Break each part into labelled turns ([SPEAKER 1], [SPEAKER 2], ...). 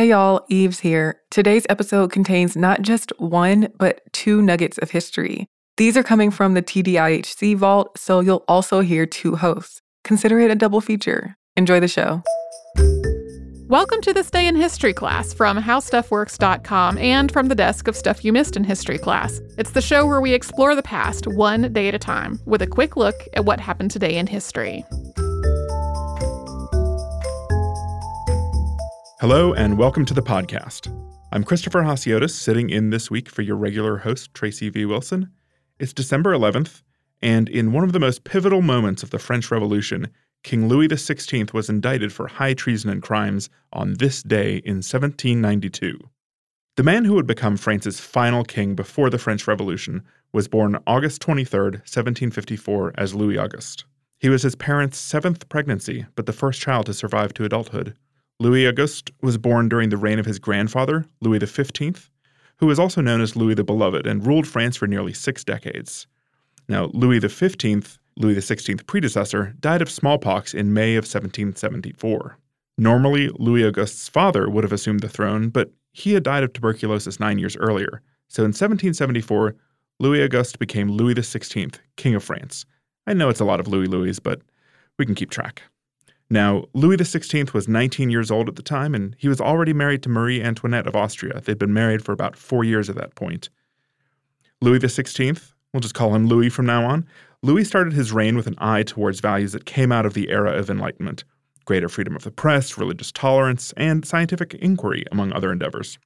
[SPEAKER 1] Hey y'all, Eves here. Today's episode contains not just one, but two nuggets of history. These are coming from the TDIHC vault, so you'll also hear two hosts. Consider it a double feature. Enjoy the show.
[SPEAKER 2] Welcome to this day in history class from howstuffworks.com and from the desk of Stuff You Missed in History class. It's the show where we explore the past one day at a time with a quick look at what happened today in history.
[SPEAKER 3] Hello, and welcome to the podcast. I'm Christopher Hasiotis, sitting in this week for your regular host, Tracy V. Wilson. It's December 11th, and in one of the most pivotal moments of the French Revolution, King Louis XVI was indicted for high treason and crimes on this day in 1792. The man who would become France's final king before the French Revolution was born August 23, 1754, as Louis Auguste. He was his parents' seventh pregnancy, but the first child to survive to adulthood. Louis Auguste was born during the reign of his grandfather, Louis XV, who was also known as Louis the Beloved and ruled France for nearly six decades. Now, Louis XV, Louis XVI's predecessor, died of smallpox in May of 1774. Normally, Louis Auguste's father would have assumed the throne, but he had died of tuberculosis nine years earlier. So in 1774, Louis Auguste became Louis XVI, King of France. I know it's a lot of Louis Louis, but we can keep track. Now, Louis XVI was 19 years old at the time, and he was already married to Marie Antoinette of Austria. They'd been married for about four years at that point. Louis XVI, we'll just call him Louis from now on, Louis started his reign with an eye towards values that came out of the era of Enlightenment greater freedom of the press, religious tolerance, and scientific inquiry, among other endeavors.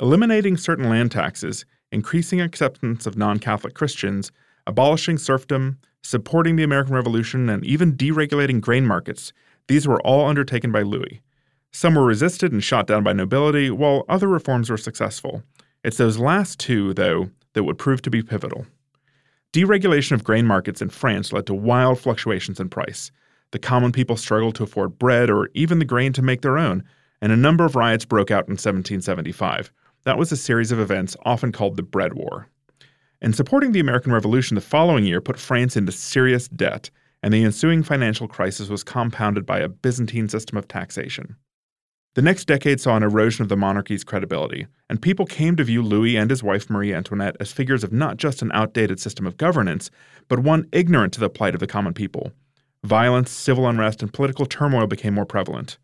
[SPEAKER 3] Eliminating certain land taxes, increasing acceptance of non Catholic Christians, abolishing serfdom, supporting the American Revolution, and even deregulating grain markets these were all undertaken by Louis. Some were resisted and shot down by nobility, while other reforms were successful. It's those last two, though, that would prove to be pivotal. Deregulation of grain markets in France led to wild fluctuations in price. The common people struggled to afford bread or even the grain to make their own, and a number of riots broke out in 1775. That was a series of events often called the Bread War. And supporting the American Revolution the following year put France into serious debt, and the ensuing financial crisis was compounded by a Byzantine system of taxation. The next decade saw an erosion of the monarchy's credibility, and people came to view Louis and his wife Marie Antoinette as figures of not just an outdated system of governance, but one ignorant to the plight of the common people. Violence, civil unrest, and political turmoil became more prevalent.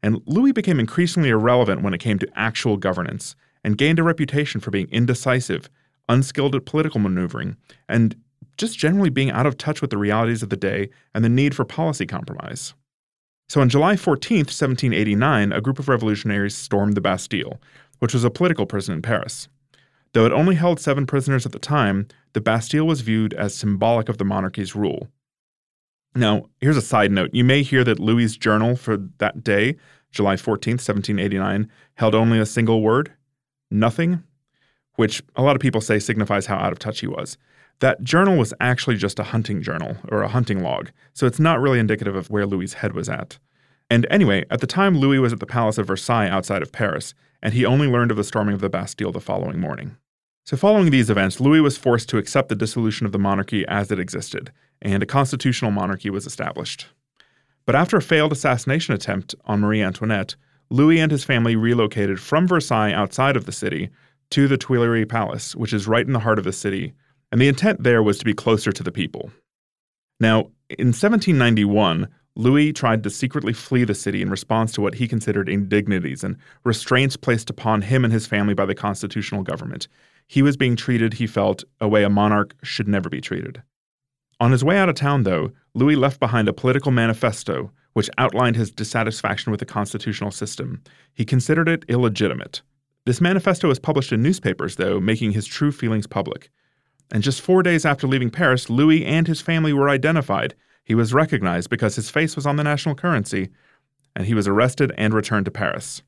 [SPEAKER 3] And Louis became increasingly irrelevant when it came to actual governance, and gained a reputation for being indecisive, unskilled at political maneuvering, and just generally being out of touch with the realities of the day and the need for policy compromise. So on July 14, 1789, a group of revolutionaries stormed the Bastille, which was a political prison in Paris. Though it only held seven prisoners at the time, the Bastille was viewed as symbolic of the monarchy's rule. Now, here's a side note. You may hear that Louis's journal for that day, July 14, 1789, held only a single word nothing, which a lot of people say signifies how out of touch he was. That journal was actually just a hunting journal or a hunting log, so it's not really indicative of where Louis's head was at. And anyway, at the time, Louis was at the Palace of Versailles outside of Paris, and he only learned of the storming of the Bastille the following morning. So, following these events, Louis was forced to accept the dissolution of the monarchy as it existed, and a constitutional monarchy was established. But after a failed assassination attempt on Marie Antoinette, Louis and his family relocated from Versailles outside of the city to the Tuileries Palace, which is right in the heart of the city, and the intent there was to be closer to the people. Now, in 1791, Louis tried to secretly flee the city in response to what he considered indignities and restraints placed upon him and his family by the constitutional government. He was being treated, he felt, a way a monarch should never be treated. On his way out of town, though, Louis left behind a political manifesto which outlined his dissatisfaction with the constitutional system. He considered it illegitimate. This manifesto was published in newspapers, though, making his true feelings public. And just four days after leaving Paris, Louis and his family were identified. He was recognized because his face was on the national currency, and he was arrested and returned to Paris.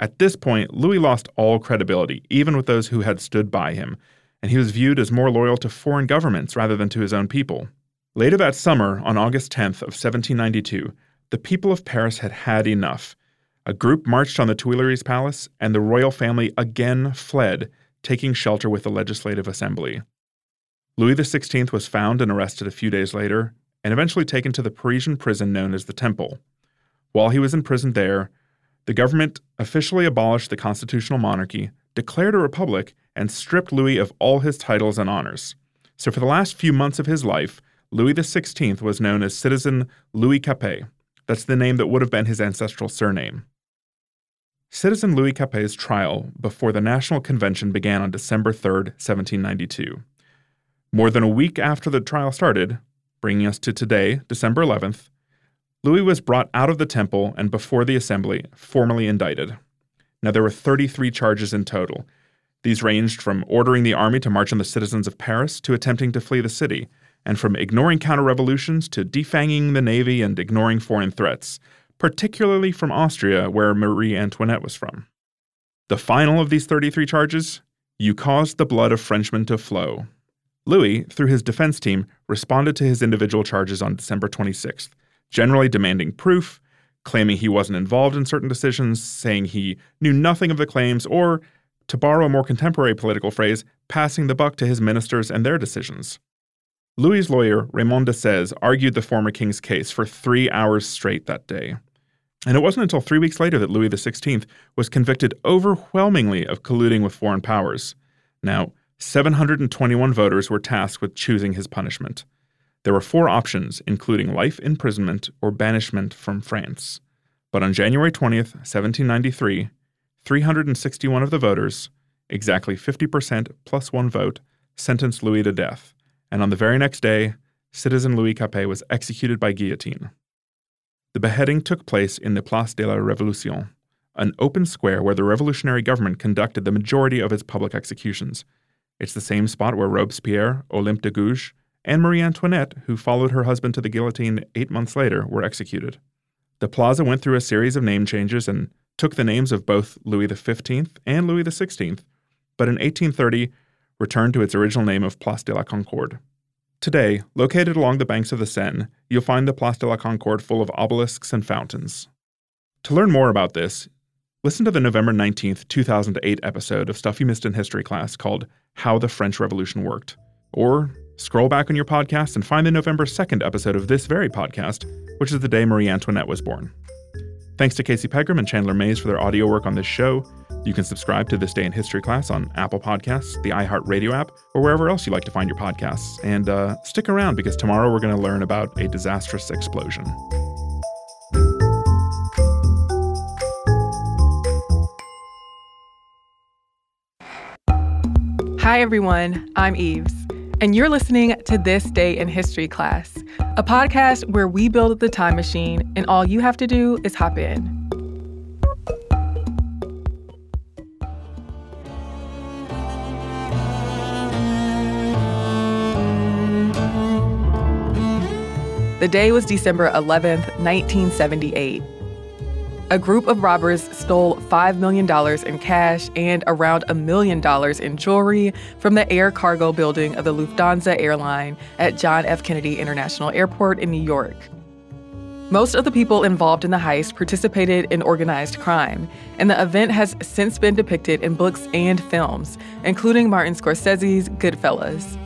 [SPEAKER 3] At this point, Louis lost all credibility, even with those who had stood by him, and he was viewed as more loyal to foreign governments rather than to his own people. Later that summer, on August 10th of 1792, the people of Paris had had enough. A group marched on the Tuileries Palace, and the royal family again fled, taking shelter with the Legislative Assembly. Louis XVI was found and arrested a few days later and eventually taken to the Parisian prison known as the Temple. While he was imprisoned there, the government officially abolished the constitutional monarchy, declared a republic, and stripped Louis of all his titles and honors. So, for the last few months of his life, Louis XVI was known as citizen Louis Capet. That's the name that would have been his ancestral surname. Citizen Louis Capet's trial before the National Convention began on December 3, 1792. More than a week after the trial started, bringing us to today, December 11th, Louis was brought out of the temple and before the assembly, formally indicted. Now, there were 33 charges in total. These ranged from ordering the army to march on the citizens of Paris to attempting to flee the city, and from ignoring counter revolutions to defanging the navy and ignoring foreign threats, particularly from Austria, where Marie Antoinette was from. The final of these 33 charges you caused the blood of Frenchmen to flow. Louis, through his defense team, responded to his individual charges on December 26th, generally demanding proof, claiming he wasn't involved in certain decisions, saying he knew nothing of the claims, or, to borrow a more contemporary political phrase, passing the buck to his ministers and their decisions. Louis's lawyer, Raymond Desèze, argued the former king's case for three hours straight that day. And it wasn't until three weeks later that Louis XVI was convicted overwhelmingly of colluding with foreign powers. Now, 721 voters were tasked with choosing his punishment. There were four options, including life imprisonment or banishment from France. But on January 20th, 1793, 361 of the voters, exactly 50% plus one vote, sentenced Louis to death. And on the very next day, citizen Louis Capet was executed by guillotine. The beheading took place in the Place de la Révolution, an open square where the revolutionary government conducted the majority of its public executions. It's the same spot where Robespierre, Olympe de Gouges, and Marie Antoinette, who followed her husband to the guillotine eight months later, were executed. The plaza went through a series of name changes and took the names of both Louis XV and Louis XVI, but in 1830 returned to its original name of Place de la Concorde. Today, located along the banks of the Seine, you'll find the Place de la Concorde full of obelisks and fountains. To learn more about this, listen to the November 19th, 2008 episode of Stuff You Missed in History class called How the French Revolution Worked, or Scroll back on your podcast and find the November 2nd episode of this very podcast, which is the day Marie Antoinette was born. Thanks to Casey Pegram and Chandler Mays for their audio work on this show. You can subscribe to This Day in History class on Apple Podcasts, the iHeartRadio app, or wherever else you like to find your podcasts. And uh, stick around because tomorrow we're going to learn about a disastrous explosion.
[SPEAKER 1] Hi, everyone. I'm Eves and you're listening to This Day in History class, a podcast where we build the time machine, and all you have to do is hop in. The day was December 11th, 1978 a group of robbers stole $5 million in cash and around a million dollars in jewelry from the air cargo building of the Lufthansa airline at John F. Kennedy International Airport in New York. Most of the people involved in the heist participated in organized crime, and the event has since been depicted in books and films, including Martin Scorsese's Goodfellas.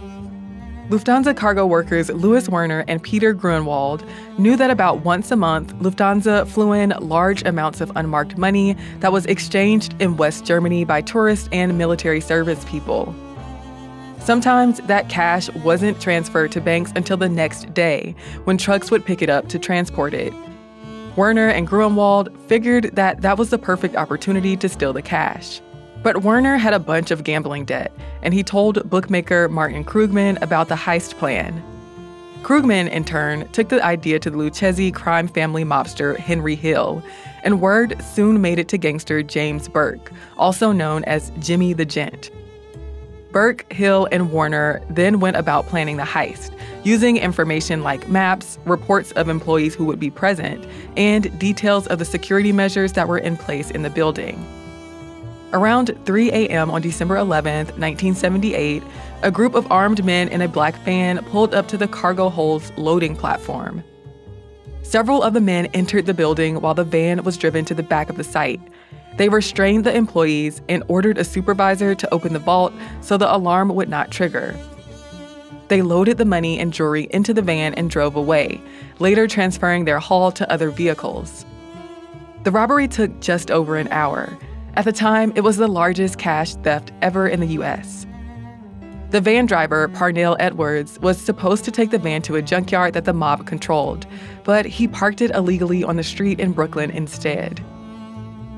[SPEAKER 1] Lufthansa cargo workers Louis Werner and Peter Gruenwald knew that about once a month, Lufthansa flew in large amounts of unmarked money that was exchanged in West Germany by tourist and military service people. Sometimes that cash wasn't transferred to banks until the next day, when trucks would pick it up to transport it. Werner and Gruenwald figured that that was the perfect opportunity to steal the cash. But Werner had a bunch of gambling debt, and he told bookmaker Martin Krugman about the heist plan. Krugman, in turn, took the idea to the Lucchese crime family mobster Henry Hill, and word soon made it to gangster James Burke, also known as Jimmy the Gent. Burke, Hill, and Werner then went about planning the heist, using information like maps, reports of employees who would be present, and details of the security measures that were in place in the building. Around 3 a.m. on December 11, 1978, a group of armed men in a black van pulled up to the cargo hold's loading platform. Several of the men entered the building while the van was driven to the back of the site. They restrained the employees and ordered a supervisor to open the vault so the alarm would not trigger. They loaded the money and jewelry into the van and drove away, later transferring their haul to other vehicles. The robbery took just over an hour. At the time, it was the largest cash theft ever in the US. The van driver, Parnell Edwards, was supposed to take the van to a junkyard that the mob controlled, but he parked it illegally on the street in Brooklyn instead.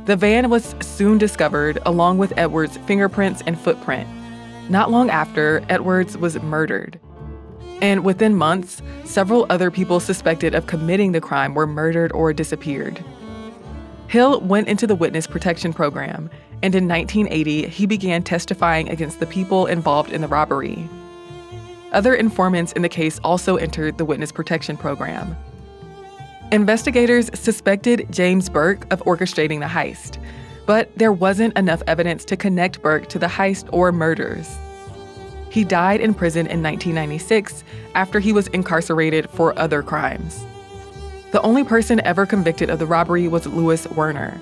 [SPEAKER 1] The van was soon discovered along with Edwards' fingerprints and footprint. Not long after, Edwards was murdered. And within months, several other people suspected of committing the crime were murdered or disappeared. Hill went into the witness protection program, and in 1980, he began testifying against the people involved in the robbery. Other informants in the case also entered the witness protection program. Investigators suspected James Burke of orchestrating the heist, but there wasn't enough evidence to connect Burke to the heist or murders. He died in prison in 1996 after he was incarcerated for other crimes. The only person ever convicted of the robbery was Louis Werner.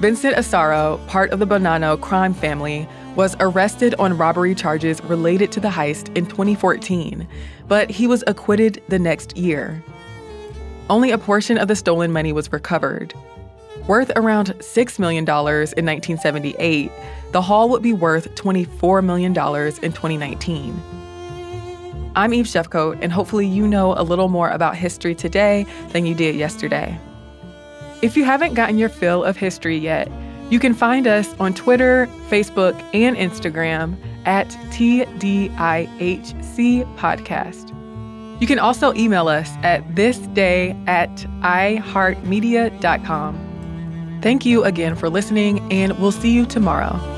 [SPEAKER 1] Vincent Asaro, part of the Bonanno crime family, was arrested on robbery charges related to the heist in 2014, but he was acquitted the next year. Only a portion of the stolen money was recovered. Worth around $6 million in 1978, the haul would be worth $24 million in 2019. I'm Eves Jeffcoat, and hopefully, you know a little more about history today than you did yesterday. If you haven't gotten your fill of history yet, you can find us on Twitter, Facebook, and Instagram at TDIHC Podcast. You can also email us at thisday at iheartmedia.com. Thank you again for listening, and we'll see you tomorrow.